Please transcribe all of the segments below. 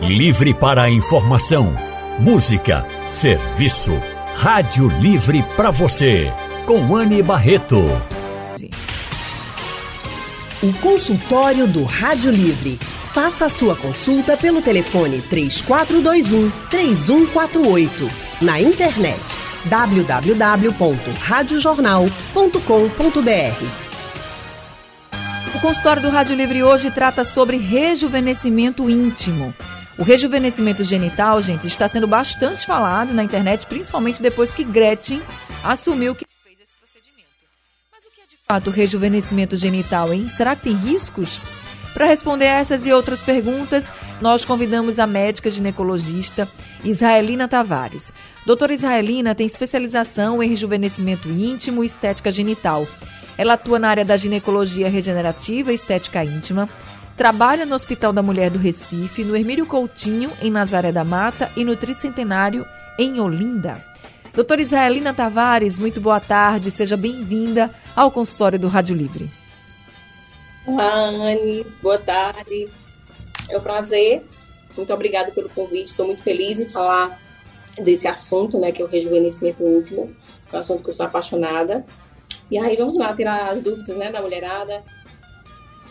Livre para a informação, música, serviço. Rádio Livre para você, com Anne Barreto. O consultório do Rádio Livre. Faça a sua consulta pelo telefone 3421 3148. Na internet www.radiojornal.com.br. O consultório do Rádio Livre hoje trata sobre rejuvenescimento íntimo. O rejuvenescimento genital, gente, está sendo bastante falado na internet, principalmente depois que Gretchen assumiu que fez esse procedimento. Mas o que é de fato rejuvenescimento genital, hein? Será que tem riscos? Para responder essas e outras perguntas, nós convidamos a médica ginecologista Israelina Tavares. Doutora Israelina tem especialização em rejuvenescimento íntimo e estética genital. Ela atua na área da ginecologia regenerativa e estética íntima, trabalha no Hospital da Mulher do Recife, no Hermílio Coutinho, em Nazaré da Mata e no Tricentenário, em Olinda. Doutora Israelina Tavares, muito boa tarde, seja bem-vinda ao consultório do Rádio Livre. Olá, Anne. Boa tarde. É um prazer. Muito obrigada pelo convite. Estou muito feliz em falar desse assunto, né, que é o rejuvenescimento íntimo. É um assunto que eu sou apaixonada. E aí, vamos lá tirar as dúvidas, né, da mulherada.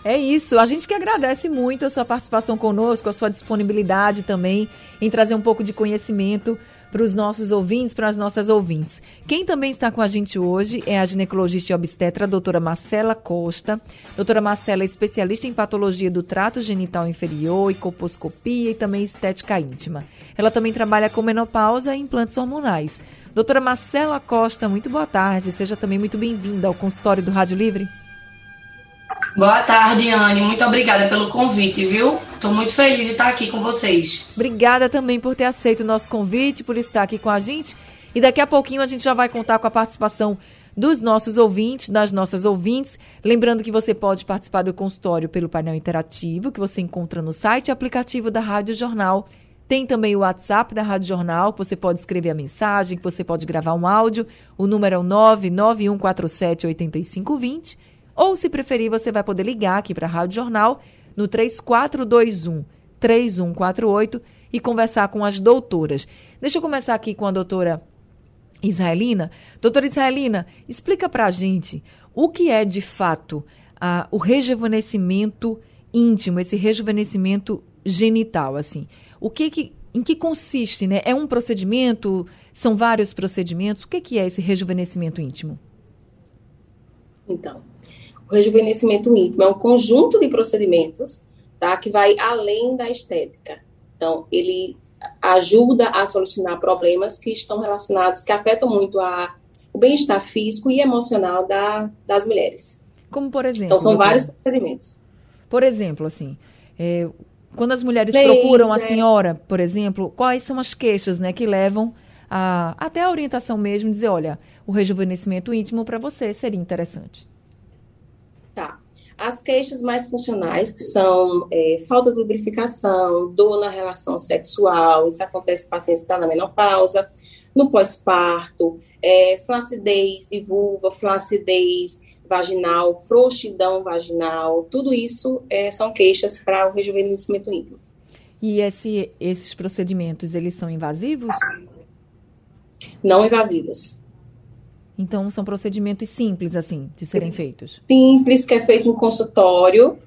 É isso. A gente que agradece muito a sua participação conosco, a sua disponibilidade também em trazer um pouco de conhecimento para os nossos ouvintes, para as nossas ouvintes. Quem também está com a gente hoje é a ginecologista e obstetra, a doutora Marcela Costa. Doutora Marcela é especialista em patologia do trato genital inferior e coposcopia e também estética íntima. Ela também trabalha com menopausa e implantes hormonais. Doutora Marcela Costa, muito boa tarde. Seja também muito bem-vinda ao consultório do Rádio Livre. Boa tarde, Anne. Muito obrigada pelo convite, viu? Estou muito feliz de estar aqui com vocês. Obrigada também por ter aceito o nosso convite, por estar aqui com a gente. E daqui a pouquinho a gente já vai contar com a participação dos nossos ouvintes, das nossas ouvintes. Lembrando que você pode participar do consultório pelo painel interativo que você encontra no site e aplicativo da Rádio Jornal. Tem também o WhatsApp da Rádio Jornal, que você pode escrever a mensagem, que você pode gravar um áudio. O número é o 99147 8520 ou, se preferir, você vai poder ligar aqui para a Rádio Jornal no 3421 3148 e conversar com as doutoras. Deixa eu começar aqui com a doutora Israelina. Doutora Israelina, explica para a gente o que é de fato a, o rejuvenescimento íntimo, esse rejuvenescimento genital, assim. O que que, em que consiste, né? É um procedimento? São vários procedimentos? O que, que é esse rejuvenescimento íntimo? Então, o rejuvenescimento íntimo é um conjunto de procedimentos tá, que vai além da estética. Então, ele ajuda a solucionar problemas que estão relacionados, que afetam muito a, o bem-estar físico e emocional da, das mulheres. Como por exemplo? Então, são vários procedimentos. Por exemplo, assim, é, quando as mulheres procuram a senhora, por exemplo, quais são as queixas né, que levam a, até a orientação mesmo, dizer, olha, o rejuvenescimento íntimo para você seria interessante? Tá. As queixas mais funcionais, que são é, falta de lubrificação, dor na relação sexual, isso acontece em pacientes que estão na menopausa, no pós-parto, é, flacidez de vulva, flacidez vaginal, frouxidão vaginal, tudo isso é, são queixas para o rejuvenescimento íntimo. E esse, esses procedimentos, eles são invasivos? Não invasivos. Então, são procedimentos simples, assim, de serem feitos? Simples, que é feito no consultório.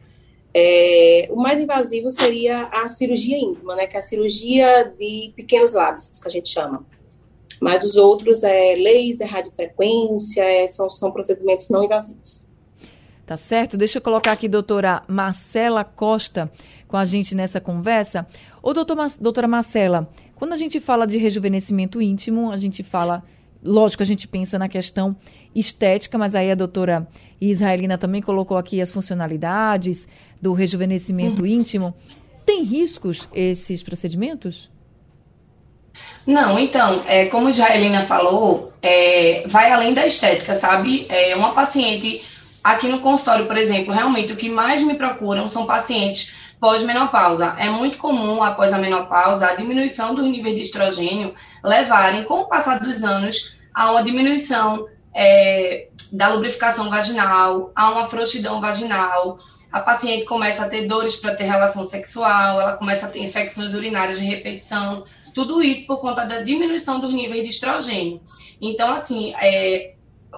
É, o mais invasivo seria a cirurgia íntima, né? Que é a cirurgia de pequenos lábios, que a gente chama. Mas os outros é laser, radiofrequência, é, são, são procedimentos não invasivos. Tá certo? Deixa eu colocar aqui a doutora Marcela Costa com a gente nessa conversa. Ô, doutor, doutora Marcela, quando a gente fala de rejuvenescimento íntimo, a gente fala lógico, a gente pensa na questão estética, mas aí a doutora Israelina também colocou aqui as funcionalidades do rejuvenescimento uhum. íntimo. Tem riscos esses procedimentos? Não, então, é, como já a Helena falou, é, vai além da estética, sabe? É, uma paciente aqui no consultório, por exemplo, realmente o que mais me procuram são pacientes pós-menopausa. É muito comum, após a menopausa, a diminuição dos níveis de estrogênio levarem, com o passar dos anos, a uma diminuição é, da lubrificação vaginal, a uma frouxidão vaginal, a paciente começa a ter dores para ter relação sexual, ela começa a ter infecções urinárias de repetição, tudo isso por conta da diminuição dos níveis de estrogênio. Então, assim, é,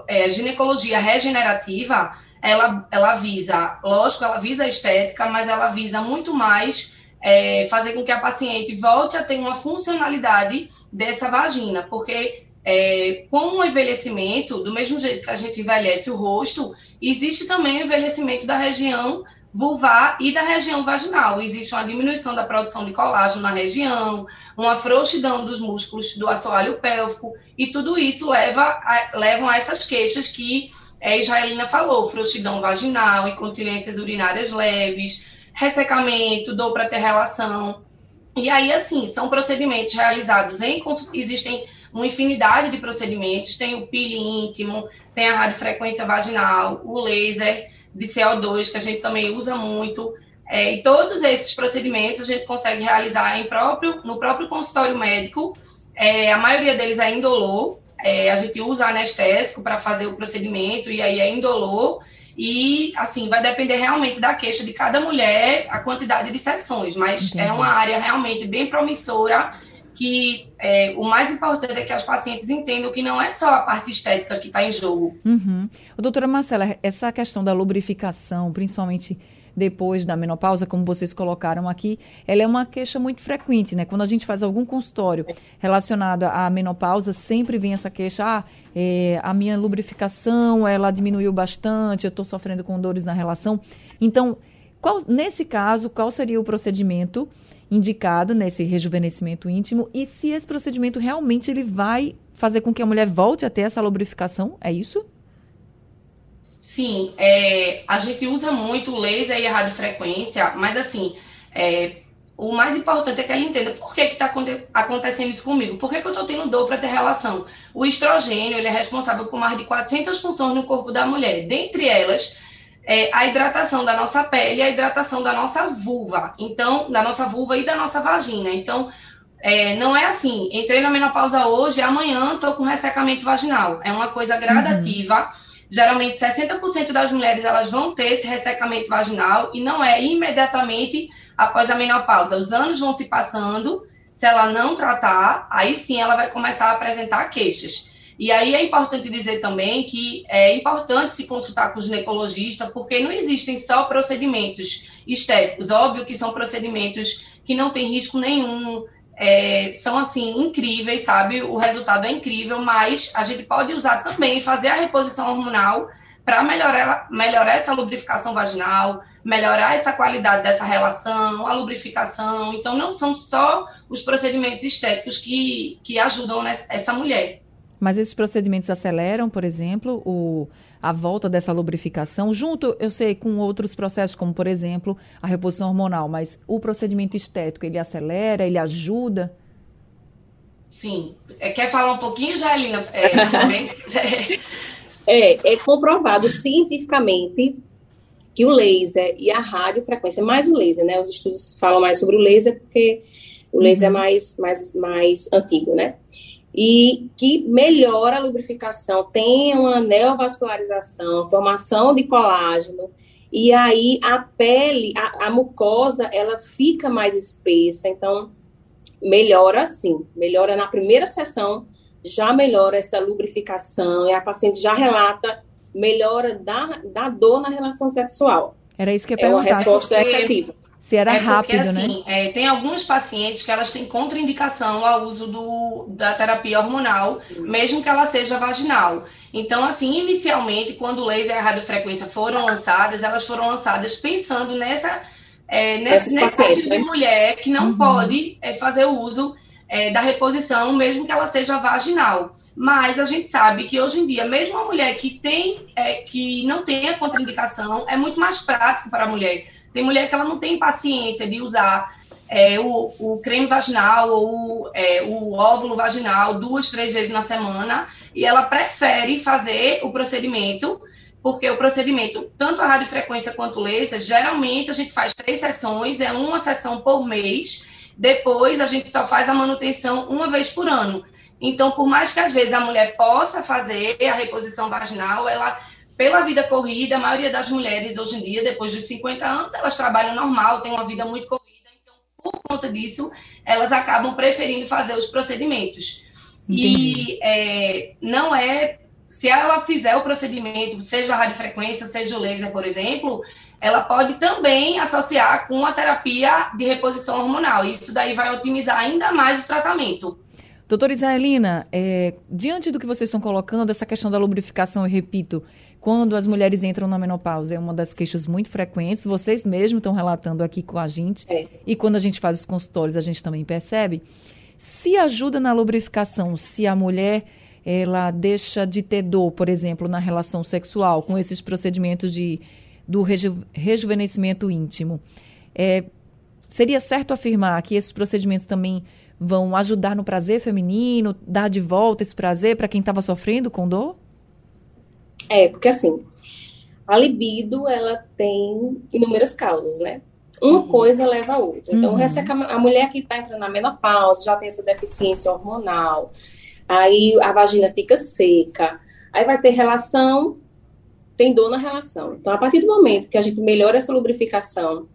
é, ginecologia regenerativa, ela, ela visa, lógico, ela visa a estética, mas ela visa muito mais é, fazer com que a paciente volte a ter uma funcionalidade dessa vagina, porque é, com o envelhecimento, do mesmo jeito que a gente envelhece o rosto, existe também o envelhecimento da região vulvar e da região vaginal. Existe uma diminuição da produção de colágeno na região, uma frouxidão dos músculos do assoalho pélvico, e tudo isso leva a, levam a essas queixas que a Israelina falou, frouxidão vaginal, incontinências urinárias leves, ressecamento, dor para ter relação. E aí, assim, são procedimentos realizados em... Existem uma infinidade de procedimentos, tem o pile íntimo, tem a radiofrequência vaginal, o laser de CO2, que a gente também usa muito. É, e todos esses procedimentos a gente consegue realizar em próprio, no próprio consultório médico. É, a maioria deles é indolor. É, a gente usa anestésico para fazer o procedimento e aí é indolor. E, assim, vai depender realmente da queixa de cada mulher, a quantidade de sessões. Mas Entendi. é uma área realmente bem promissora que é, o mais importante é que as pacientes entendam que não é só a parte estética que está em jogo. Uhum. Doutora Marcela, essa questão da lubrificação, principalmente depois da menopausa, como vocês colocaram aqui, ela é uma queixa muito frequente, né? Quando a gente faz algum consultório relacionado à menopausa, sempre vem essa queixa, ah, é, a minha lubrificação, ela diminuiu bastante, eu estou sofrendo com dores na relação. Então, qual, nesse caso, qual seria o procedimento indicado nesse rejuvenescimento íntimo e se esse procedimento realmente ele vai fazer com que a mulher volte a ter essa lubrificação, é isso? Sim, é, a gente usa muito o laser e a radiofrequência, mas assim, é, o mais importante é que ela entenda por que está acontecendo isso comigo, por que, que eu estou tendo dor para ter relação. O estrogênio ele é responsável por mais de 400 funções no corpo da mulher, dentre elas é, a hidratação da nossa pele e a hidratação da nossa vulva, então, da nossa vulva e da nossa vagina. Então, é, não é assim, entrei na menopausa hoje, amanhã estou com ressecamento vaginal. É uma coisa gradativa. Uhum. Geralmente, 60% das mulheres elas vão ter esse ressecamento vaginal e não é imediatamente após a menopausa. Os anos vão se passando, se ela não tratar, aí sim ela vai começar a apresentar queixas. E aí é importante dizer também que é importante se consultar com o ginecologista, porque não existem só procedimentos estéticos. Óbvio que são procedimentos que não têm risco nenhum, é, são assim incríveis, sabe? O resultado é incrível, mas a gente pode usar também fazer a reposição hormonal para melhorar, melhorar essa lubrificação vaginal, melhorar essa qualidade dessa relação, a lubrificação. Então, não são só os procedimentos estéticos que, que ajudam essa mulher. Mas esses procedimentos aceleram, por exemplo, o, a volta dessa lubrificação, junto, eu sei, com outros processos, como, por exemplo, a reposição hormonal, mas o procedimento estético, ele acelera, ele ajuda? Sim. É, quer falar um pouquinho, Jailina? É, é, é comprovado cientificamente que o laser e a radiofrequência, mais o laser, né? Os estudos falam mais sobre o laser porque o laser é uhum. mais, mais, mais antigo, né? E que melhora a lubrificação, tem uma neovascularização, formação de colágeno, e aí a pele, a, a mucosa, ela fica mais espessa, então melhora sim, melhora na primeira sessão, já melhora essa lubrificação, e a paciente já relata melhora da, da dor na relação sexual. Era isso que eu ia perguntar. É uma resposta efetiva. Se era é porque, rápido, né? assim, né? É, tem alguns pacientes que elas têm contraindicação ao uso do, da terapia hormonal, Isso. mesmo que ela seja vaginal. Então, assim, inicialmente, quando o laser e a radiofrequência foram lançadas, elas foram lançadas pensando nessa, é, nesse, nesse tipo né? de mulher que não uhum. pode é, fazer o uso é, da reposição, mesmo que ela seja vaginal. Mas a gente sabe que hoje em dia, mesmo a mulher que tem, é, que não tem a contraindicação, é muito mais prático para a mulher tem mulher que ela não tem paciência de usar é, o, o, creme vaginal ou é, o óvulo vaginal duas, três vezes na semana e ela prefere fazer o procedimento, porque o procedimento, tanto a radiofrequência quanto o laser, geralmente a gente faz três sessões, é uma sessão por mês, depois a gente só faz a manutenção uma vez por ano. Então, por mais que às vezes a mulher possa fazer a reposição vaginal, ela pela vida corrida, a maioria das mulheres hoje em dia, depois dos 50 anos, elas trabalham normal, têm uma vida muito corrida, então, por conta disso, elas acabam preferindo fazer os procedimentos. Entendi. E é, não é. Se ela fizer o procedimento, seja a radiofrequência, seja o laser, por exemplo, ela pode também associar com a terapia de reposição hormonal. Isso daí vai otimizar ainda mais o tratamento. Doutora Isaelina, é, diante do que vocês estão colocando, essa questão da lubrificação, eu repito, quando as mulheres entram na menopausa, é uma das queixas muito frequentes, vocês mesmos estão relatando aqui com a gente, é. e quando a gente faz os consultórios, a gente também percebe. Se ajuda na lubrificação, se a mulher ela deixa de ter dor, por exemplo, na relação sexual, com esses procedimentos de do reju rejuvenescimento íntimo. É, seria certo afirmar que esses procedimentos também vão ajudar no prazer feminino, dar de volta esse prazer para quem estava sofrendo com dor? É, porque assim, a libido, ela tem inúmeras causas, né? Uma uhum. coisa leva a outra. Então, uhum. a mulher que está entrando na menopausa já tem essa deficiência hormonal, aí a vagina fica seca, aí vai ter relação tem dor na relação. Então, a partir do momento que a gente melhora essa lubrificação,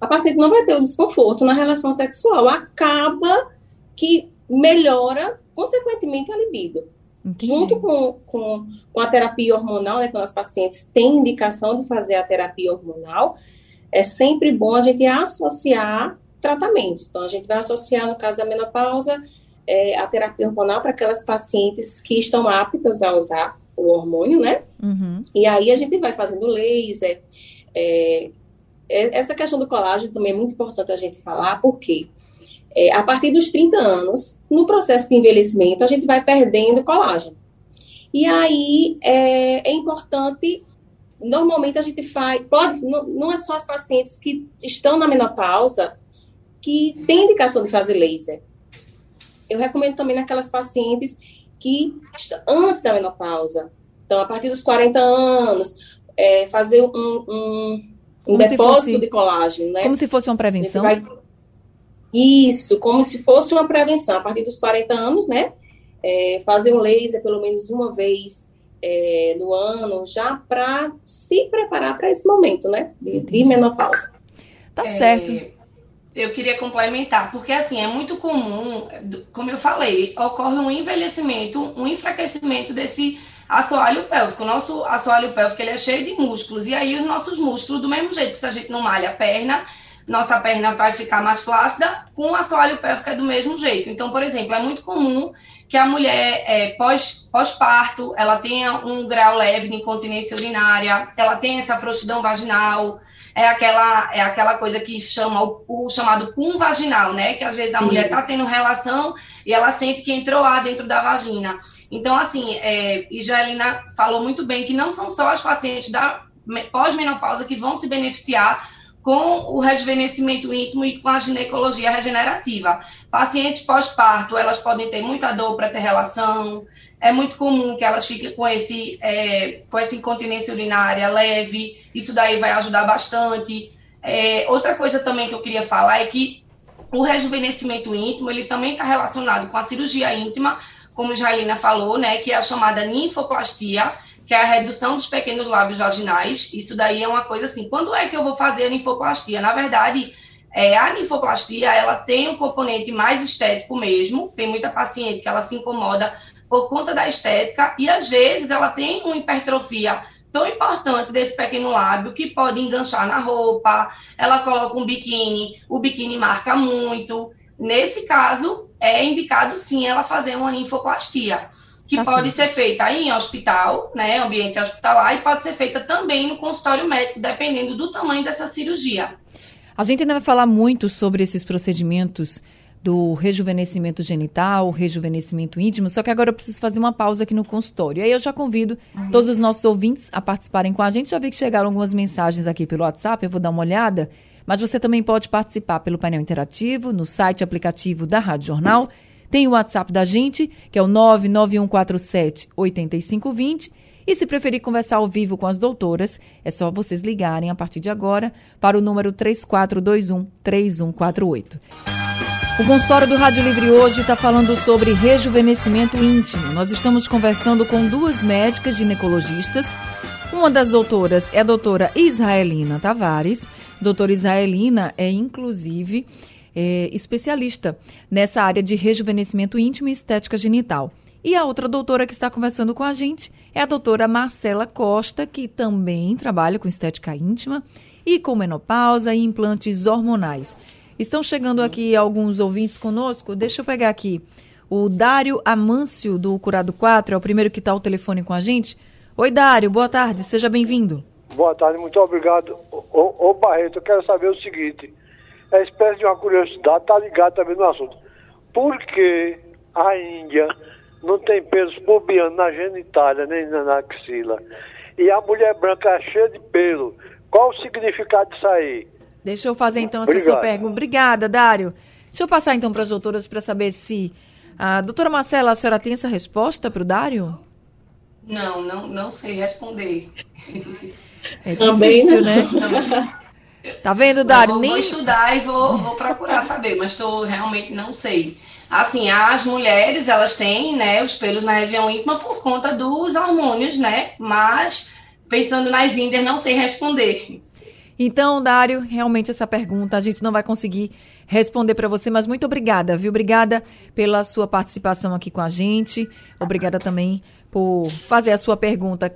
a paciente não vai ter o desconforto na relação sexual. Acaba que melhora, consequentemente, a libido. Entendi. Junto com, com, com, a terapia hormonal, né, quando as pacientes têm indicação de fazer a terapia hormonal, é sempre bom a gente associar tratamentos. Então, a gente vai associar, no caso da menopausa, é, a terapia hormonal para aquelas pacientes que estão aptas a usar o hormônio, né? Uhum. E aí a gente vai fazendo laser. É, é, essa questão do colágeno também é muito importante a gente falar, porque é, a partir dos 30 anos, no processo de envelhecimento, a gente vai perdendo colágeno. E aí é, é importante normalmente a gente faz, pode, não, não, é só as pacientes que estão na menopausa que têm indicação de fazer laser. Eu recomendo também naquelas pacientes que antes da menopausa. Então, a partir dos 40 anos, é, fazer um, um, um depósito fosse, de colágeno, né? Como se fosse uma prevenção? Vai... Isso, como se fosse uma prevenção. A partir dos 40 anos, né? É, fazer um laser pelo menos uma vez é, no ano, já para se preparar para esse momento, né? De, de menopausa. Tá certo eu queria complementar, porque assim, é muito comum, como eu falei, ocorre um envelhecimento, um enfraquecimento desse assoalho pélvico. O nosso assoalho pélvico ele é cheio de músculos, e aí os nossos músculos, do mesmo jeito que se a gente não malha a perna, nossa perna vai ficar mais flácida, com o assoalho pélvico é do mesmo jeito. Então, por exemplo, é muito comum que a mulher é, pós, pós-parto, ela tenha um grau leve de incontinência urinária, ela tenha essa frouxidão vaginal, é aquela, é aquela coisa que chama o, o chamado pum vaginal, né? Que às vezes a mulher está tendo relação e ela sente que entrou ar dentro da vagina. Então, assim, é, e Jaelina falou muito bem que não são só as pacientes da pós-menopausa que vão se beneficiar com o rejuvenescimento íntimo e com a ginecologia regenerativa. Pacientes pós-parto, elas podem ter muita dor para ter relação, é muito comum que elas fiquem com, esse, é, com essa incontinência urinária leve, isso daí vai ajudar bastante. É, outra coisa também que eu queria falar é que o rejuvenescimento íntimo, ele também está relacionado com a cirurgia íntima, como a Jailina falou, né, que é a chamada ninfoplastia, que é a redução dos pequenos lábios vaginais. Isso daí é uma coisa assim, quando é que eu vou fazer a ninfoplastia? Na verdade, é, a ninfoplastia, ela tem um componente mais estético mesmo, tem muita paciente que ela se incomoda por conta da estética e às vezes ela tem uma hipertrofia tão importante desse pequeno lábio que pode enganchar na roupa, ela coloca um biquíni, o biquíni marca muito. Nesse caso, é indicado sim ela fazer uma linfoplastia, que tá pode sim. ser feita em hospital, né, ambiente hospitalar, e pode ser feita também no consultório médico, dependendo do tamanho dessa cirurgia. A gente ainda vai falar muito sobre esses procedimentos do rejuvenescimento genital, rejuvenescimento íntimo, só que agora eu preciso fazer uma pausa aqui no consultório. E aí eu já convido uhum. todos os nossos ouvintes a participarem com a gente. Já vi que chegaram algumas mensagens aqui pelo WhatsApp, eu vou dar uma olhada. Mas você também pode participar pelo painel interativo, no site aplicativo da Rádio Jornal. Tem o WhatsApp da gente, que é o 99147 8520. E se preferir conversar ao vivo com as doutoras, é só vocês ligarem a partir de agora para o número 3421 3148. O consultório do Rádio Livre hoje está falando sobre rejuvenescimento íntimo. Nós estamos conversando com duas médicas ginecologistas. Uma das doutoras é a doutora Israelina Tavares. Doutora Israelina é, inclusive, é, especialista nessa área de rejuvenescimento íntimo e estética genital. E a outra doutora que está conversando com a gente é a doutora Marcela Costa, que também trabalha com estética íntima e com menopausa e implantes hormonais. Estão chegando aqui alguns ouvintes conosco. Deixa eu pegar aqui. O Dário Amâncio, do Curado 4, é o primeiro que está ao telefone com a gente. Oi, Dário, boa tarde, seja bem-vindo. Boa tarde, muito obrigado. Ô, ô, Barreto, eu quero saber o seguinte: é espécie de uma curiosidade, está ligado também no assunto. Por que a Índia não tem pelos pubianos na genitália nem na axila? E a mulher branca é cheia de pelo. Qual o significado disso aí? Deixa eu fazer então essa Obrigado. sua pergunta. Obrigada, Dário. Deixa eu passar então para as doutoras para saber se. A doutora Marcela, a senhora tem essa resposta para o Dário? Não, não, não sei responder. É difícil, né? Tá vendo, Dário? Vou, vou estudar e vou, vou procurar saber, mas tô, realmente não sei. Assim, as mulheres, elas têm, né, os pelos na região íntima por conta dos hormônios, né? Mas, pensando nas índias, não sei responder. Então, Dário, realmente essa pergunta a gente não vai conseguir responder para você, mas muito obrigada, viu? Obrigada pela sua participação aqui com a gente. Obrigada também por fazer a sua pergunta.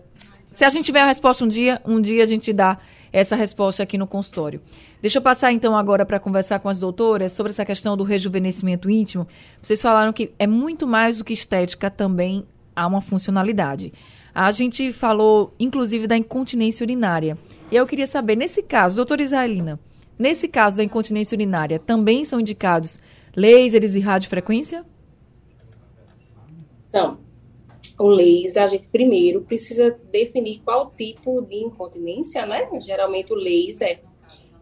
Se a gente tiver a resposta um dia, um dia a gente dá essa resposta aqui no consultório. Deixa eu passar então agora para conversar com as doutoras sobre essa questão do rejuvenescimento íntimo. Vocês falaram que é muito mais do que estética, também há uma funcionalidade. A gente falou, inclusive, da incontinência urinária. E eu queria saber, nesse caso, doutora Israelina, nesse caso da incontinência urinária, também são indicados lasers e radiofrequência? São. O laser, a gente primeiro precisa definir qual tipo de incontinência, né? Geralmente o laser,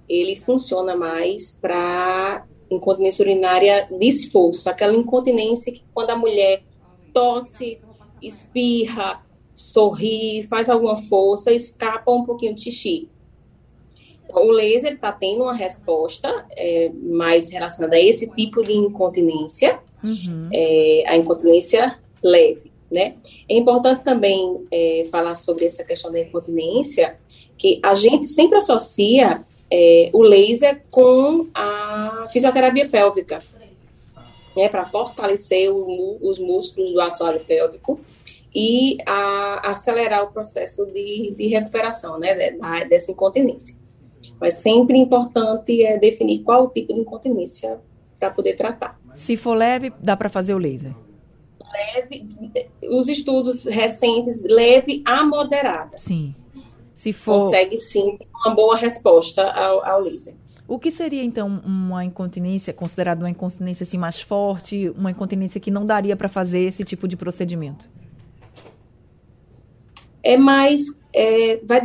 ele funciona mais para incontinência urinária de esforço, aquela incontinência que quando a mulher tosse, espirra, sorri, faz alguma força, escapa um pouquinho de xixi. Então, o laser está tendo uma resposta é, mais relacionada a esse tipo de incontinência, uhum. é, a incontinência leve, né? É importante também é, falar sobre essa questão da incontinência, que a gente sempre associa é, o laser com a fisioterapia pélvica, né, para fortalecer o, os músculos do assoalho pélvico e a, acelerar o processo de, de recuperação né, dessa incontinência. Mas sempre importante é definir qual tipo de incontinência para poder tratar. Se for leve, dá para fazer o laser? Leve, os estudos recentes, leve a moderada. Sim. Se for... Consegue sim uma boa resposta ao, ao laser. O que seria, então, uma incontinência, considerada uma incontinência assim, mais forte, uma incontinência que não daria para fazer esse tipo de procedimento? é mais é, vai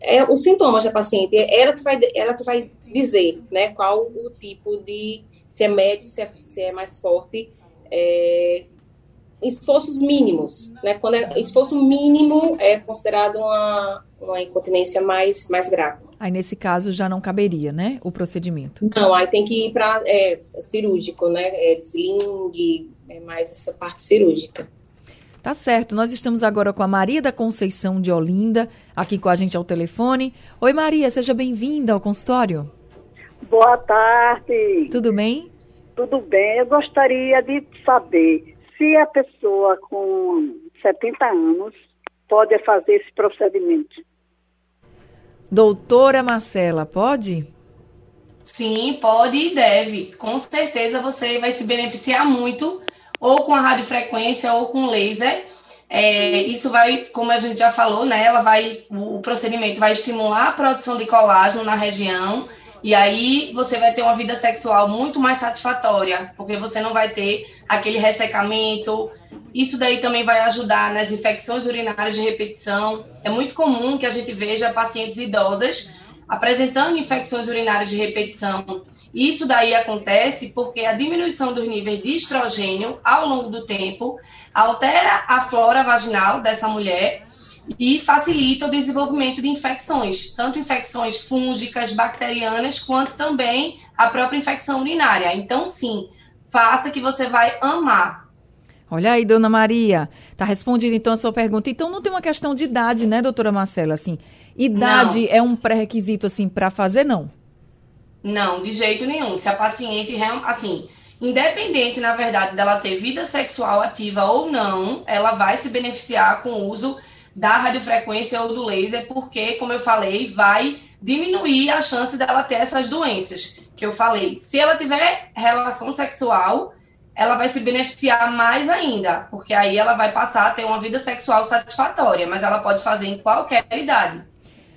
é, os sintomas da paciente, é ela que vai, ela que vai dizer, né, qual o tipo de, se é médio, se é, se é mais forte, é, esforços mínimos, né, quando é esforço mínimo é considerado uma, uma incontinência mais, mais grave. Aí, nesse caso, já não caberia, né, o procedimento? Não, aí tem que ir para é, cirúrgico, né, é, de sling, é mais essa parte cirúrgica. Tá certo, nós estamos agora com a Maria da Conceição de Olinda, aqui com a gente ao telefone. Oi, Maria, seja bem-vinda ao consultório. Boa tarde. Tudo bem? Tudo bem. Eu gostaria de saber se a pessoa com 70 anos pode fazer esse procedimento. Doutora Marcela, pode? Sim, pode e deve. Com certeza você vai se beneficiar muito ou com a radiofrequência ou com laser. É, isso vai, como a gente já falou, né? Ela vai, o procedimento vai estimular a produção de colágeno na região e aí você vai ter uma vida sexual muito mais satisfatória, porque você não vai ter aquele ressecamento. Isso daí também vai ajudar nas infecções urinárias de repetição. É muito comum que a gente veja pacientes idosas apresentando infecções urinárias de repetição. Isso daí acontece porque a diminuição dos níveis de estrogênio ao longo do tempo altera a flora vaginal dessa mulher e facilita o desenvolvimento de infecções, tanto infecções fúngicas, bacterianas, quanto também a própria infecção urinária. Então, sim, faça que você vai amar. Olha aí, dona Maria, tá respondendo então a sua pergunta. Então não tem uma questão de idade, né, doutora Marcela, assim? Idade não. é um pré-requisito assim para fazer não? Não, de jeito nenhum. Se a paciente assim, independente, na verdade, dela ter vida sexual ativa ou não, ela vai se beneficiar com o uso da radiofrequência ou do laser, porque, como eu falei, vai diminuir a chance dela ter essas doenças que eu falei. Se ela tiver relação sexual, ela vai se beneficiar mais ainda, porque aí ela vai passar a ter uma vida sexual satisfatória, mas ela pode fazer em qualquer idade.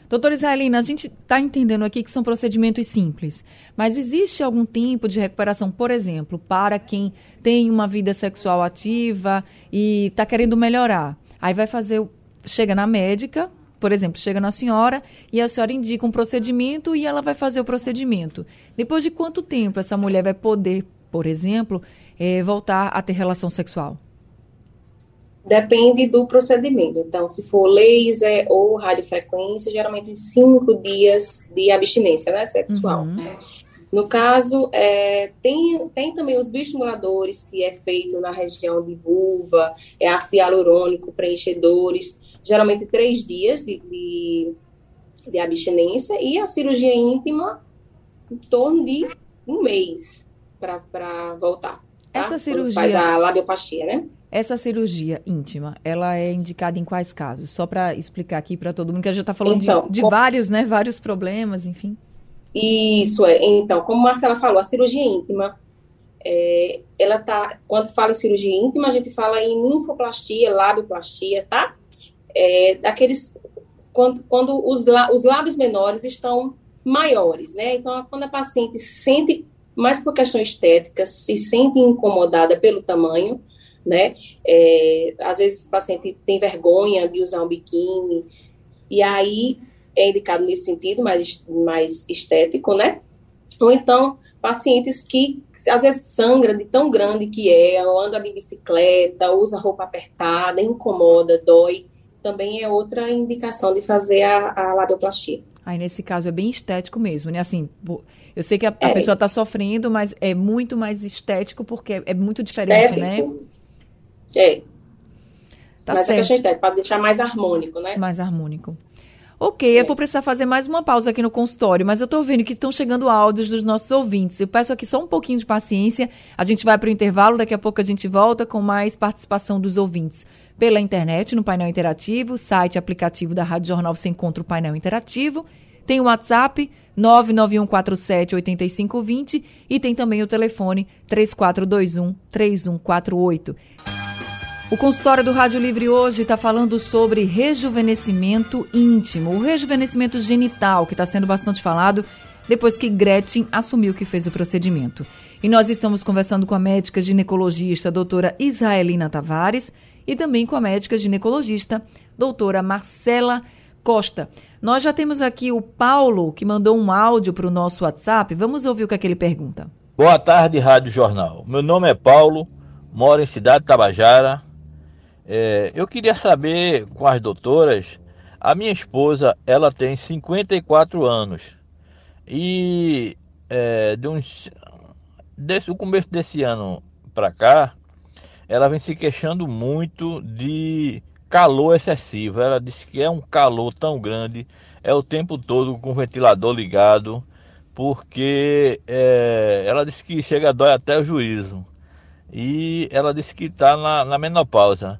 Doutora Israelina, a gente está entendendo aqui que são procedimentos simples, mas existe algum tempo de recuperação, por exemplo, para quem tem uma vida sexual ativa e está querendo melhorar? Aí vai fazer, chega na médica, por exemplo, chega na senhora e a senhora indica um procedimento e ela vai fazer o procedimento. Depois de quanto tempo essa mulher vai poder, por exemplo, é, voltar a ter relação sexual? Depende do procedimento. Então, se for laser ou radiofrequência, geralmente cinco dias de abstinência né, sexual. Uhum. No caso, é, tem, tem também os bioestimuladores, que é feito na região de vulva, é ácido hialurônico, preenchedores, geralmente três dias de, de, de abstinência, e a cirurgia íntima em torno de um mês para voltar. Tá? Essa cirurgia. Quando faz a labioplastia, né? Essa cirurgia íntima, ela é indicada em quais casos? Só para explicar aqui para todo mundo, que a gente está falando então, de, de com... vários, né? Vários problemas, enfim. Isso é. Então, como a Marcela falou, a cirurgia íntima, é, ela tá. Quando fala em cirurgia íntima, a gente fala em linfoplastia, labioplastia, tá? É, daqueles quando, quando os, os lábios menores estão maiores, né? Então, quando a paciente se sente mais por questão estética, se sente incomodada pelo tamanho, né? É, às vezes o paciente tem vergonha de usar um biquíni, e aí é indicado nesse sentido, mais, mais estético, né? Ou então, pacientes que às vezes sangra de tão grande que é, ou anda de bicicleta, usa roupa apertada, incomoda, dói, também é outra indicação de fazer a, a labioplastia. Aí, nesse caso, é bem estético mesmo, né? Assim, eu sei que a, a é. pessoa está sofrendo, mas é muito mais estético porque é, é muito diferente, né? estético. né? É. Tá Mas certo. a questão estética, para deixar mais harmônico, né? Mais harmônico. Ok, é. eu vou precisar fazer mais uma pausa aqui no consultório, mas eu estou vendo que estão chegando áudios dos nossos ouvintes. Eu peço aqui só um pouquinho de paciência. A gente vai para o intervalo, daqui a pouco a gente volta com mais participação dos ouvintes. Pela internet, no painel interativo, site aplicativo da Rádio Jornal você encontra o painel interativo. Tem o WhatsApp 991478520 e tem também o telefone 3421 3148. O consultório do Rádio Livre hoje está falando sobre rejuvenescimento íntimo, o rejuvenescimento genital, que está sendo bastante falado depois que Gretchen assumiu que fez o procedimento. E nós estamos conversando com a médica ginecologista doutora Israelina Tavares e também com a médica ginecologista doutora Marcela Costa. Nós já temos aqui o Paulo, que mandou um áudio para o nosso WhatsApp. Vamos ouvir o que, é que ele pergunta. Boa tarde, Rádio Jornal. Meu nome é Paulo, moro em Cidade Tabajara, é, eu queria saber com as doutoras, a minha esposa, ela tem 54 anos e é, de uns, desse, o começo desse ano para cá, ela vem se queixando muito de calor excessivo. Ela disse que é um calor tão grande, é o tempo todo com o ventilador ligado, porque é, ela disse que chega a dói até o juízo. E ela disse que está na, na menopausa.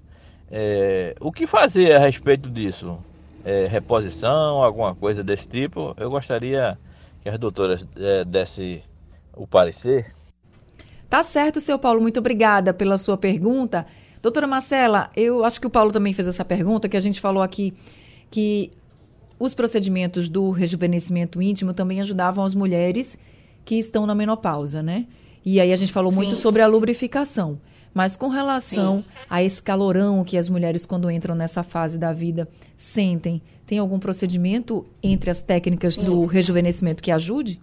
É, o que fazer a respeito disso? É, reposição, alguma coisa desse tipo? Eu gostaria que as doutoras é, dessem o parecer. Tá certo, seu Paulo. Muito obrigada pela sua pergunta. Doutora Marcela, eu acho que o Paulo também fez essa pergunta, que a gente falou aqui que os procedimentos do rejuvenescimento íntimo também ajudavam as mulheres que estão na menopausa, né? E aí a gente falou Sim. muito sobre a lubrificação. Mas com relação Sim. a esse calorão que as mulheres, quando entram nessa fase da vida, sentem, tem algum procedimento entre as técnicas do rejuvenescimento que ajude?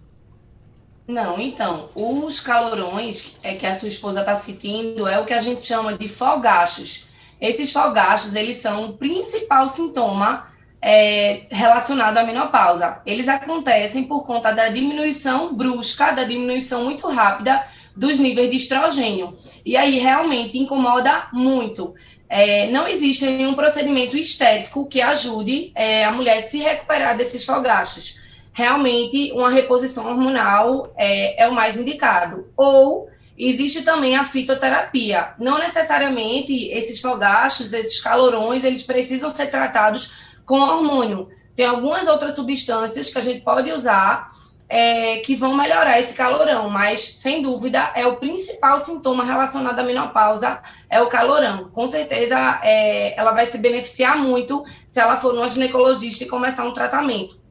Não, então, os calorões é que a sua esposa está sentindo é o que a gente chama de fogachos, esses fogachos, eles são o principal sintoma é, relacionado à menopausa. Eles acontecem por conta da diminuição brusca, da diminuição muito rápida dos níveis de estrogênio. E aí realmente incomoda muito. É, não existe nenhum procedimento estético que ajude é, a mulher a se recuperar desses fogachos. Realmente, uma reposição hormonal é, é o mais indicado. Ou existe também a fitoterapia. Não necessariamente esses fogachos, esses calorões, eles precisam ser tratados com hormônio. Tem algumas outras substâncias que a gente pode usar é, que vão melhorar esse calorão, mas sem dúvida é o principal sintoma relacionado à menopausa, é o calorão. Com certeza é, ela vai se beneficiar muito se ela for numa ginecologista e começar um tratamento.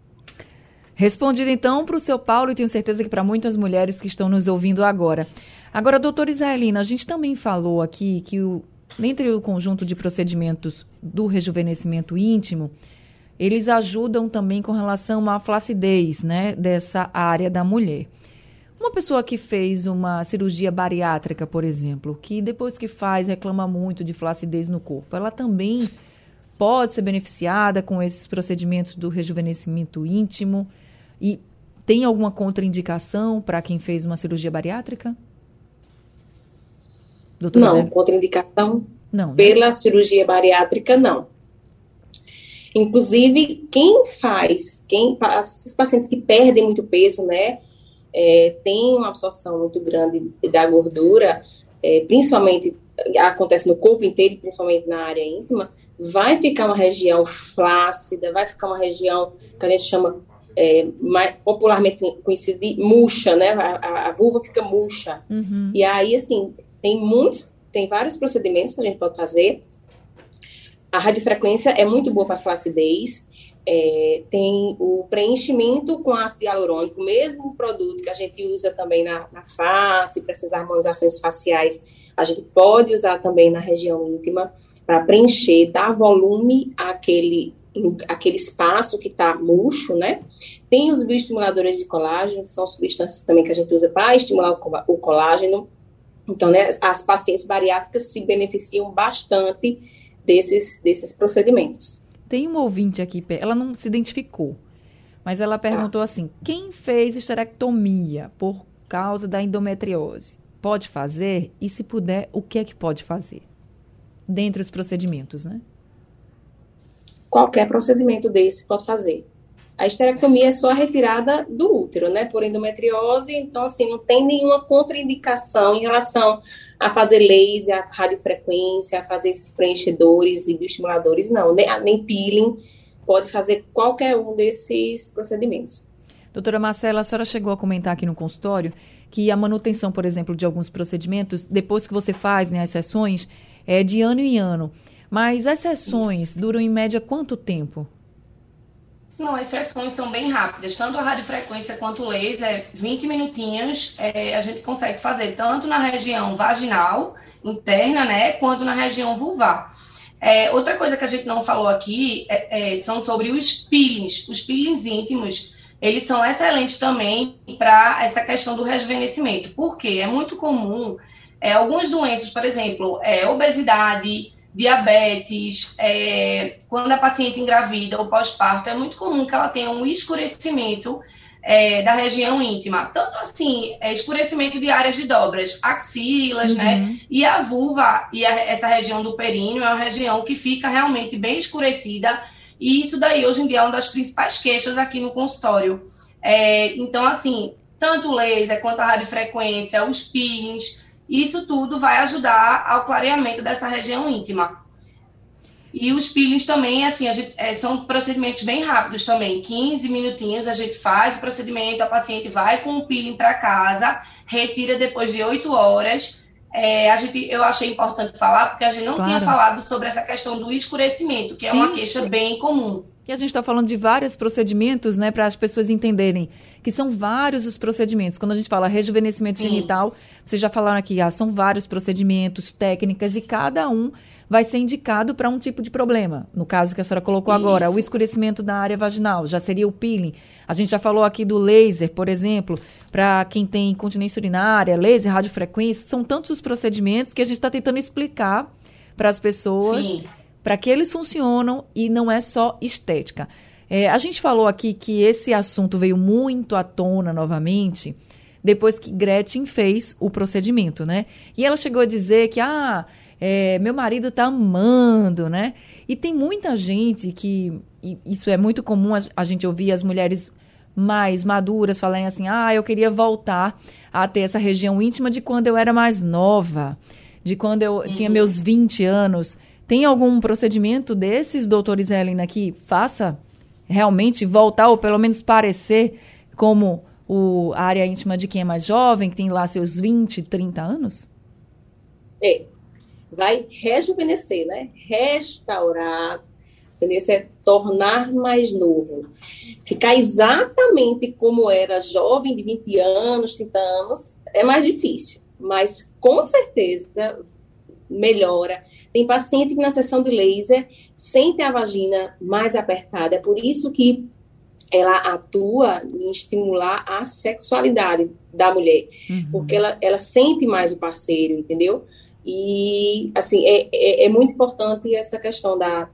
Respondido então para o seu Paulo e tenho certeza que para muitas mulheres que estão nos ouvindo agora. Agora, doutora Israelina, a gente também falou aqui que o, dentre o conjunto de procedimentos do rejuvenescimento íntimo, eles ajudam também com relação à flacidez, né, dessa área da mulher. Uma pessoa que fez uma cirurgia bariátrica, por exemplo, que depois que faz reclama muito de flacidez no corpo, ela também pode ser beneficiada com esses procedimentos do rejuvenescimento íntimo e tem alguma contraindicação para quem fez uma cirurgia bariátrica? Doutora não, Zé? contraindicação não, né? pela cirurgia bariátrica, não. Inclusive, quem faz, quem, esses pacientes que perdem muito peso, né, é, tem uma absorção muito grande da gordura, é, principalmente acontece no corpo inteiro, principalmente na área íntima, vai ficar uma região flácida, vai ficar uma região que a gente chama é, mais, popularmente conhecida de murcha, né? A, a, a vulva fica murcha. Uhum. E aí, assim, tem muitos, tem vários procedimentos que a gente pode fazer a radiofrequência é muito boa para flacidez. É, tem o preenchimento com ácido hialurônico, o mesmo produto que a gente usa também na, na face, para essas harmonizações faciais, a gente pode usar também na região íntima para preencher, dar volume àquele, àquele espaço que está murcho, né? Tem os bioestimuladores de colágeno, que são substâncias também que a gente usa para estimular o colágeno. Então, né, as pacientes bariátricas se beneficiam bastante desses, desses procedimentos. Tem um ouvinte aqui, ela não se identificou, mas ela perguntou tá. assim: quem fez esterectomia por causa da endometriose pode fazer? E se puder, o que é que pode fazer? Dentre os procedimentos, né? Qualquer procedimento desse pode fazer. A esterectomia é só a retirada do útero, né, por endometriose, então, assim, não tem nenhuma contraindicação em relação a fazer laser, a radiofrequência, a fazer esses preenchedores e bioestimuladores, não, nem, nem peeling, pode fazer qualquer um desses procedimentos. Doutora Marcela, a senhora chegou a comentar aqui no consultório que a manutenção, por exemplo, de alguns procedimentos, depois que você faz né, as sessões, é de ano em ano. Mas as sessões duram em média quanto tempo? Não, as sessões são bem rápidas. Tanto a radiofrequência quanto o laser, 20 minutinhos, é, a gente consegue fazer tanto na região vaginal, interna, né, quanto na região vulvar. É, outra coisa que a gente não falou aqui é, é são sobre os peelings. Os peelings íntimos, eles são excelentes também para essa questão do rejuvenescimento. Porque é muito comum é, algumas doenças, por exemplo, é, obesidade, diabetes, é, quando a paciente engravida ou pós-parto, é muito comum que ela tenha um escurecimento é, da região íntima. Tanto assim, é, escurecimento de áreas de dobras, axilas, né? uhum. né? E a vulva e a, essa região do períneo é uma região que fica realmente bem escurecida. E isso daí, hoje em dia, é uma das principais queixas aqui no consultório. É, então, assim, tanto o laser quanto a radiofrequência, os peelings, isso tudo vai ajudar ao clareamento dessa região íntima. E os peelings também, assim, gente, é, são procedimentos bem rápidos também. 15 minutinhos a gente faz o procedimento, a paciente vai com o peeling para casa, retira depois de 8 horas. É, a gente, eu achei importante falar, porque a gente não claro. tinha falado sobre essa questão do escurecimento, que é Sim. uma queixa bem comum. E a gente está falando de vários procedimentos, né, para as pessoas entenderem que são vários os procedimentos. Quando a gente fala rejuvenescimento Sim. genital, vocês já falaram aqui, ah, são vários procedimentos, técnicas, e cada um vai ser indicado para um tipo de problema. No caso que a senhora colocou Isso. agora, o escurecimento da área vaginal, já seria o peeling. A gente já falou aqui do laser, por exemplo, para quem tem incontinência urinária, laser, radiofrequência, são tantos os procedimentos que a gente está tentando explicar para as pessoas, para que eles funcionam e não é só estética. É, a gente falou aqui que esse assunto veio muito à tona novamente depois que Gretchen fez o procedimento, né? E ela chegou a dizer que, ah, é, meu marido tá amando, né? E tem muita gente que, isso é muito comum a, gente ouvir as mulheres mais maduras falarem assim, ah, eu queria voltar a ter essa região íntima de quando eu era mais nova, de quando eu uhum. tinha meus 20 anos. Tem algum procedimento desses, doutores Helena, que faça realmente voltar, ou pelo menos parecer como o, a área íntima de quem é mais jovem, que tem lá seus 20, 30 anos? É. Vai rejuvenescer, né? Restaurar, tendência é tornar mais novo. Ficar exatamente como era jovem, de 20 anos, 30 anos, é mais difícil. Mas, com certeza, melhora. Tem paciente que na sessão de laser sente a vagina mais apertada. É por isso que ela atua em estimular a sexualidade da mulher, uhum. porque ela, ela sente mais o parceiro, entendeu? E, assim, é, é, é muito importante essa questão da,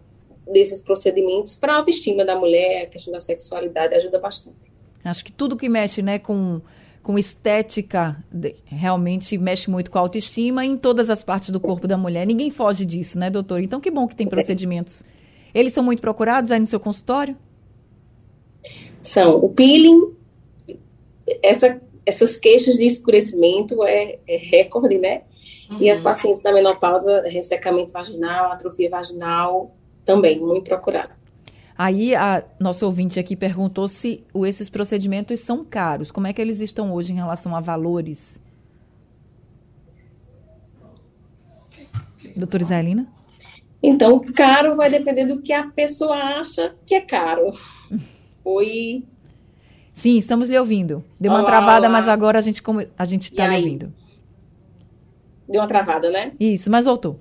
desses procedimentos para a autoestima da mulher, a questão da sexualidade ajuda bastante. Acho que tudo que mexe, né, com, com estética realmente mexe muito com a autoestima em todas as partes do corpo da mulher. Ninguém foge disso, né, doutor? Então, que bom que tem procedimentos. Eles são muito procurados aí no seu consultório? são o peeling, essa, essas queixas de escurecimento é, é recorde, né? Uhum. E as uhum. pacientes da menopausa, ressecamento vaginal, atrofia vaginal, também, muito procurado. Aí a nosso ouvinte aqui perguntou se esses procedimentos são caros. Como é que eles estão hoje em relação a valores? Doutora Isaelina? Então, caro vai depender do que a pessoa acha que é caro. Oi. Sim, estamos lhe ouvindo. Deu uma olá, travada, olá. mas agora a gente a gente está lhe ouvindo. Deu uma travada, né? Isso, mas voltou.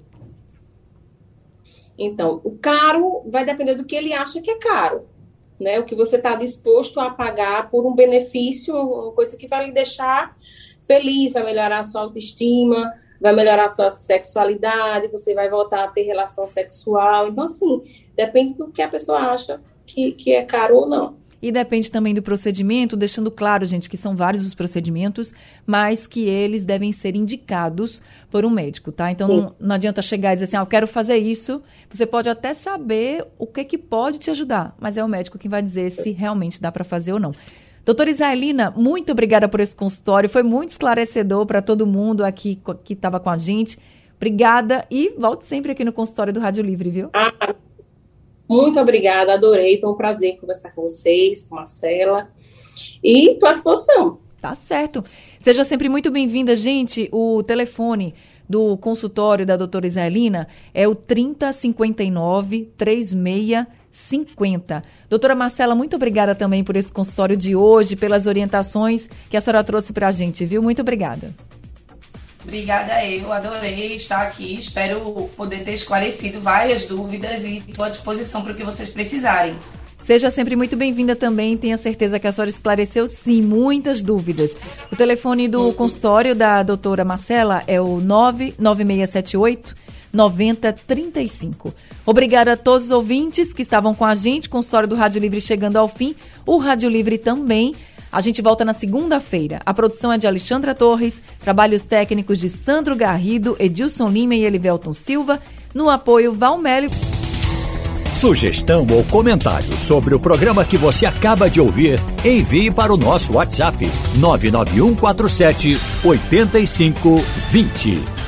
Então, o caro vai depender do que ele acha que é caro. Né, o que você está disposto a pagar por um benefício, uma coisa que vai lhe deixar feliz, vai melhorar a sua autoestima, vai melhorar a sua sexualidade, você vai voltar a ter relação sexual. Então, assim, depende do que a pessoa acha que, que é caro ou não. E depende também do procedimento, deixando claro, gente, que são vários os procedimentos, mas que eles devem ser indicados por um médico, tá? Então não, não, adianta chegar e dizer assim, ah, eu quero fazer isso. Você pode até saber o que que pode te ajudar, mas é o médico quem vai dizer se realmente dá para fazer ou não. Doutora Isaelina, muito obrigada por esse consultório, foi muito esclarecedor para todo mundo aqui que estava com a gente. Obrigada e volte sempre aqui no consultório do Rádio Livre, viu? Ah, muito obrigada, adorei, foi um prazer conversar com vocês, com Marcela. E estou à disposição. Tá certo. Seja sempre muito bem-vinda, gente. O telefone do consultório da doutora Isaelina é o 3059 3650. Doutora Marcela, muito obrigada também por esse consultório de hoje, pelas orientações que a senhora trouxe para a gente, viu? Muito obrigada. Obrigada, eu adorei estar aqui. Espero poder ter esclarecido várias dúvidas e estou à disposição para o que vocês precisarem. Seja sempre muito bem-vinda também. Tenha certeza que a senhora esclareceu, sim, muitas dúvidas. O telefone do uhum. consultório da doutora Marcela é o 99678 9035. Obrigada a todos os ouvintes que estavam com a gente. Consultório do Rádio Livre chegando ao fim. O Rádio Livre também. A gente volta na segunda-feira. A produção é de Alexandra Torres, trabalhos técnicos de Sandro Garrido, Edilson Lima e Elivelton Silva, no apoio Valmélio. Sugestão ou comentário sobre o programa que você acaba de ouvir, envie para o nosso WhatsApp 99147 8520.